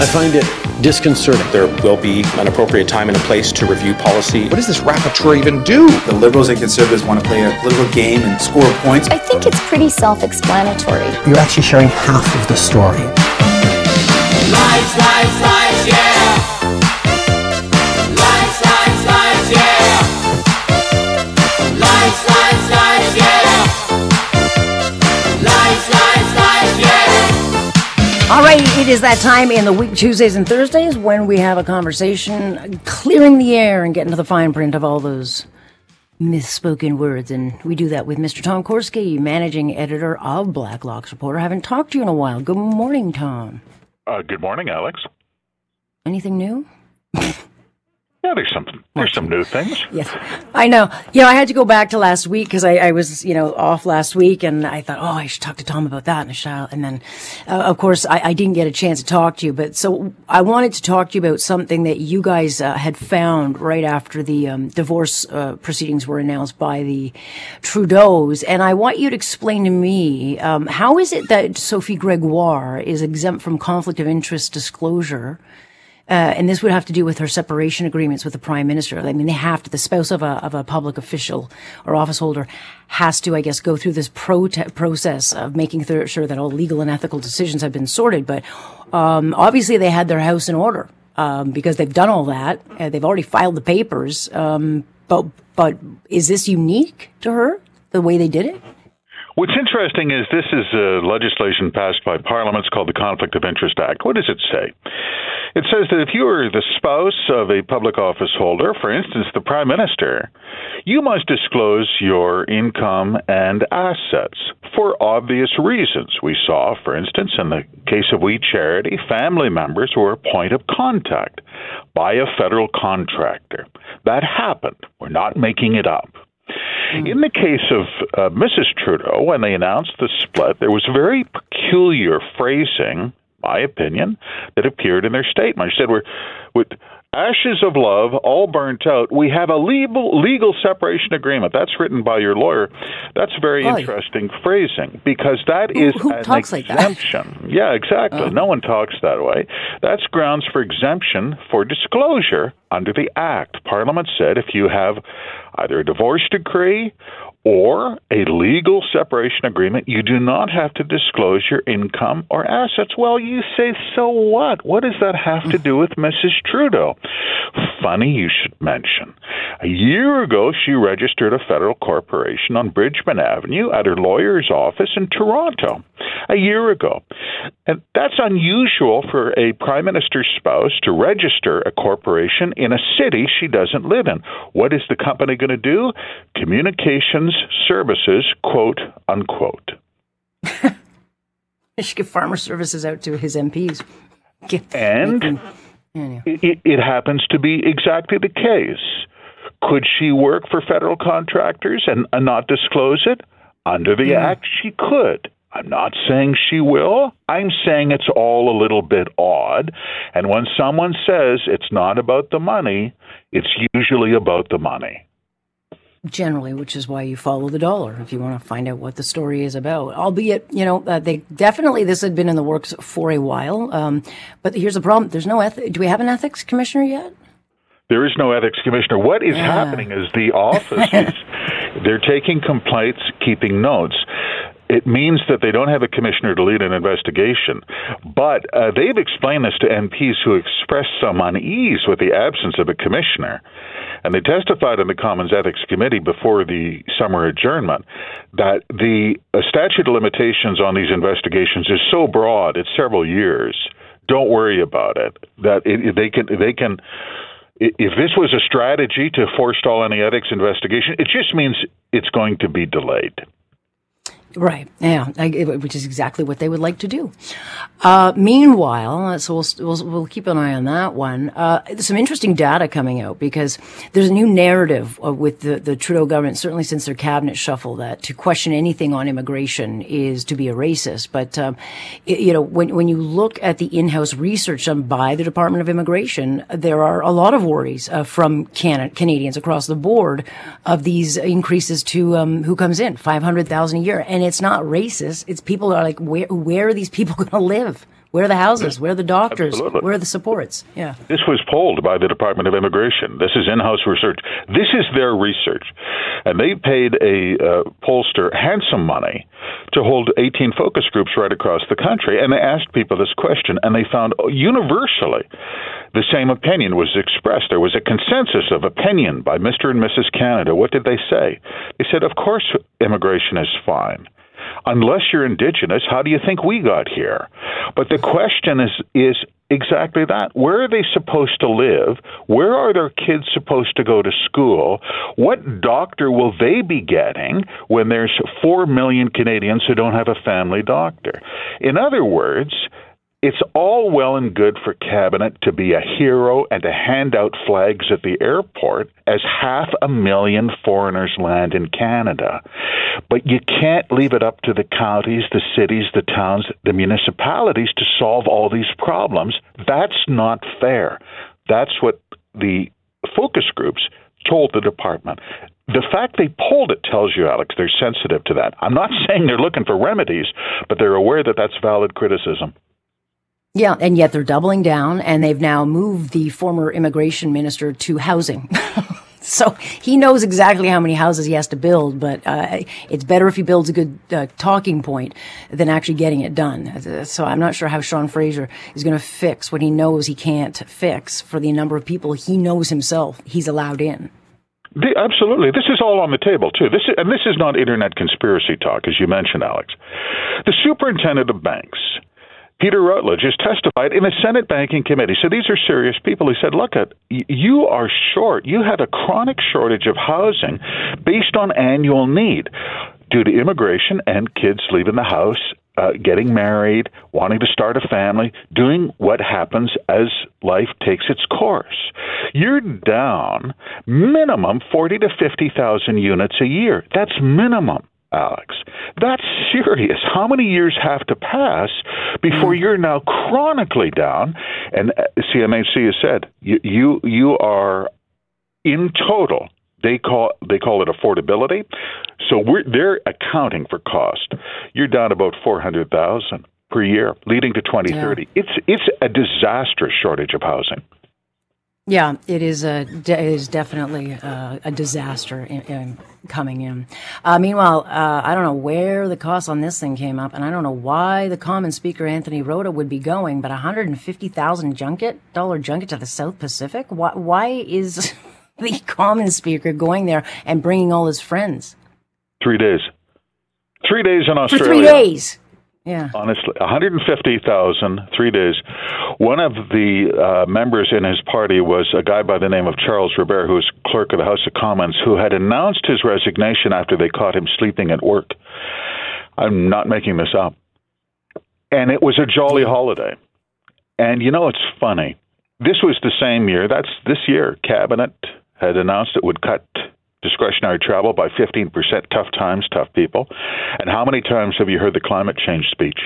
I find it disconcerting. There will be an appropriate time and a place to review policy. What does this rapporteur even do? The Liberals and Conservatives want to play a political game and score points. I think it's pretty self explanatory. You're actually sharing half of the story. Lies, lies, lies, is that time in the week, Tuesdays and Thursdays, when we have a conversation, clearing the air and getting to the fine print of all those misspoken words. And we do that with Mr. Tom Korski, managing editor of Blacklock's Reporter. haven't talked to you in a while. Good morning, Tom. Uh, good morning, Alex. Anything new? Yeah, there's some there's some new things. Yes, I know. You know, I had to go back to last week because I, I, was, you know, off last week, and I thought, oh, I should talk to Tom about that, and I and then, uh, of course, I, I, didn't get a chance to talk to you. But so I wanted to talk to you about something that you guys uh, had found right after the um, divorce uh, proceedings were announced by the Trudeau's, and I want you to explain to me um, how is it that Sophie Gregoire is exempt from conflict of interest disclosure uh, and this would have to do with her separation agreements with the prime minister. I mean, they have to, the spouse of a, of a public official or office holder has to, I guess, go through this prote- process of making th- sure that all legal and ethical decisions have been sorted. But, um, obviously they had their house in order, um, because they've done all that. Uh, they've already filed the papers. Um, but, but is this unique to her, the way they did it? What's interesting is this is legislation passed by Parliament. It's called the Conflict of Interest Act. What does it say? It says that if you are the spouse of a public office holder, for instance, the Prime Minister, you must disclose your income and assets for obvious reasons. We saw, for instance, in the case of We Charity, family members were a point of contact by a federal contractor. That happened. We're not making it up. In the case of uh, Mrs. Trudeau, when they announced the split, there was very peculiar phrasing my opinion, that appeared in their statement. She said, "We're with ashes of love, all burnt out. We have a legal legal separation agreement. That's written by your lawyer. That's very oh, interesting phrasing because that who, is who an exemption. Like yeah, exactly. Oh. No one talks that way. That's grounds for exemption for disclosure under the Act. Parliament said if you have either a divorce decree or a legal separation agreement, you do not have to disclose your income or assets. Well, you say, so what? What does that have to do with Mrs. Trudeau? Funny you should mention. A year ago, she registered a federal corporation on Bridgman Avenue at her lawyer's office in Toronto. A year ago. And that's unusual for a prime minister's spouse to register a corporation in a city she doesn't live in. What is the company going to do? Communications services, quote unquote. he should give farmer services out to his MPs. Get, and it, it happens to be exactly the case. Could she work for federal contractors and, and not disclose it? Under the yeah. Act, she could. I'm not saying she will. I'm saying it's all a little bit odd. And when someone says it's not about the money, it's usually about the money generally, which is why you follow the dollar if you want to find out what the story is about. Albeit, you know, uh, they definitely this had been in the works for a while. Um, but here's the problem: there's no ethics. Do we have an ethics commissioner yet? There is no ethics commissioner. What is yeah. happening is the office is they're taking complaints, keeping notes it means that they don't have a commissioner to lead an investigation. But uh, they've explained this to MPs who expressed some unease with the absence of a commissioner. And they testified in the Commons Ethics Committee before the summer adjournment that the uh, statute of limitations on these investigations is so broad, it's several years. Don't worry about it. That it, they can they can if this was a strategy to forestall any ethics investigation, it just means it's going to be delayed. Right. Yeah. which is exactly what they would like to do. Uh, meanwhile, uh, so we'll, we'll, we'll keep an eye on that one. Uh, some interesting data coming out because there's a new narrative uh, with the, the Trudeau government, certainly since their cabinet shuffle, that to question anything on immigration is to be a racist. But, um, it, you know, when, when you look at the in-house research done by the Department of Immigration, there are a lot of worries uh, from Can- Canadians across the board of these increases to um, who comes in, 500,000 a year. And and it's not racist. It's people are like, where where are these people going to live? Where are the houses? Where are the doctors? Absolutely. Where are the supports? Yeah. This was polled by the Department of Immigration. This is in-house research. This is their research, and they paid a uh, pollster handsome money to hold 18 focus groups right across the country, and they asked people this question, and they found universally the same opinion was expressed. There was a consensus of opinion by Mr. and Mrs. Canada. What did they say? They said, "Of course, immigration is fine." Unless you're indigenous, how do you think we got here? But the question is is exactly that. Where are they supposed to live? Where are their kids supposed to go to school? What doctor will they be getting when there's 4 million Canadians who don't have a family doctor? In other words, it's all well and good for cabinet to be a hero and to hand out flags at the airport as half a million foreigners land in Canada. But you can't leave it up to the counties, the cities, the towns, the municipalities to solve all these problems. That's not fair. That's what the focus groups told the department. The fact they pulled it tells you, Alex, they're sensitive to that. I'm not saying they're looking for remedies, but they're aware that that's valid criticism. Yeah, and yet they're doubling down, and they've now moved the former immigration minister to housing. so he knows exactly how many houses he has to build, but uh, it's better if he builds a good uh, talking point than actually getting it done. So I'm not sure how Sean Fraser is going to fix what he knows he can't fix for the number of people he knows himself he's allowed in. The, absolutely. This is all on the table, too. This is, and this is not internet conspiracy talk, as you mentioned, Alex. The superintendent of banks Peter Routledge has testified in the Senate Banking Committee. So these are serious people. who said, "Look, at you are short. You had a chronic shortage of housing based on annual need due to immigration and kids leaving the house." Uh, getting married, wanting to start a family, doing what happens as life takes its course. You're down minimum 40 to 50,000 units a year. That's minimum. Alex. That's serious. How many years have to pass before you're now chronically down? And uh, CMHC has said you you, you are in total. They call they call it affordability. So we're, they're accounting for cost. You're down about four hundred thousand per year, leading to 2030. Yeah. It's it's a disastrous shortage of housing. Yeah, it is a it is definitely a, a disaster in, in coming in. Uh, meanwhile, uh, I don't know where the cost on this thing came up, and I don't know why the Common Speaker Anthony Rota would be going, but 150,000 junket dollar junket to the South Pacific. Why, why is the Common Speaker going there and bringing all his friends? Three days. Three days in Australia. For three days. Yeah. Honestly, 150,000, three days. One of the uh, members in his party was a guy by the name of Charles Robert, who was clerk of the House of Commons, who had announced his resignation after they caught him sleeping at work. I'm not making this up. And it was a jolly holiday. And you know, it's funny. This was the same year, that's this year, Cabinet had announced it would cut discretionary travel by 15%. Tough times, tough people. And how many times have you heard the climate change speech?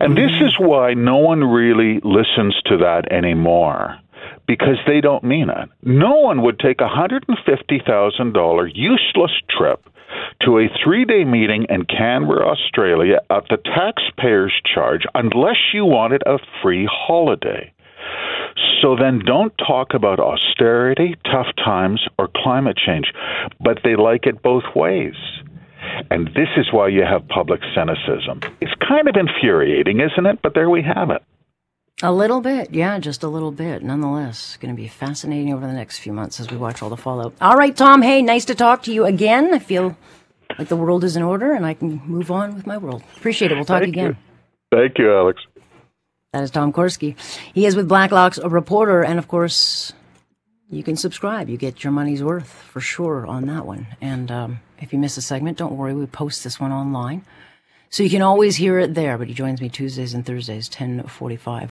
And this mm-hmm. is why no one really listens to that anymore. Because they don't mean it. No one would take a $150,000 useless trip to a three day meeting in Canberra, Australia at the taxpayer's charge unless you wanted a free holiday. So then don't talk about austerity, tough times, or climate change. But they like it both ways. And this is why you have public cynicism. It's kind of infuriating, isn't it? But there we have it. A little bit, yeah, just a little bit. Nonetheless, going to be fascinating over the next few months as we watch all the fallout. All right, Tom, hey, nice to talk to you again. I feel like the world is in order and I can move on with my world. Appreciate it. We'll talk Thank again. You. Thank you, Alex. That is Tom Korski. He is with Blacklock's a reporter, and of course, you can subscribe. You get your money's worth for sure on that one. And um, if you miss a segment, don't worry, we post this one online. So you can always hear it there, but he joins me Tuesdays and Thursdays, 1045.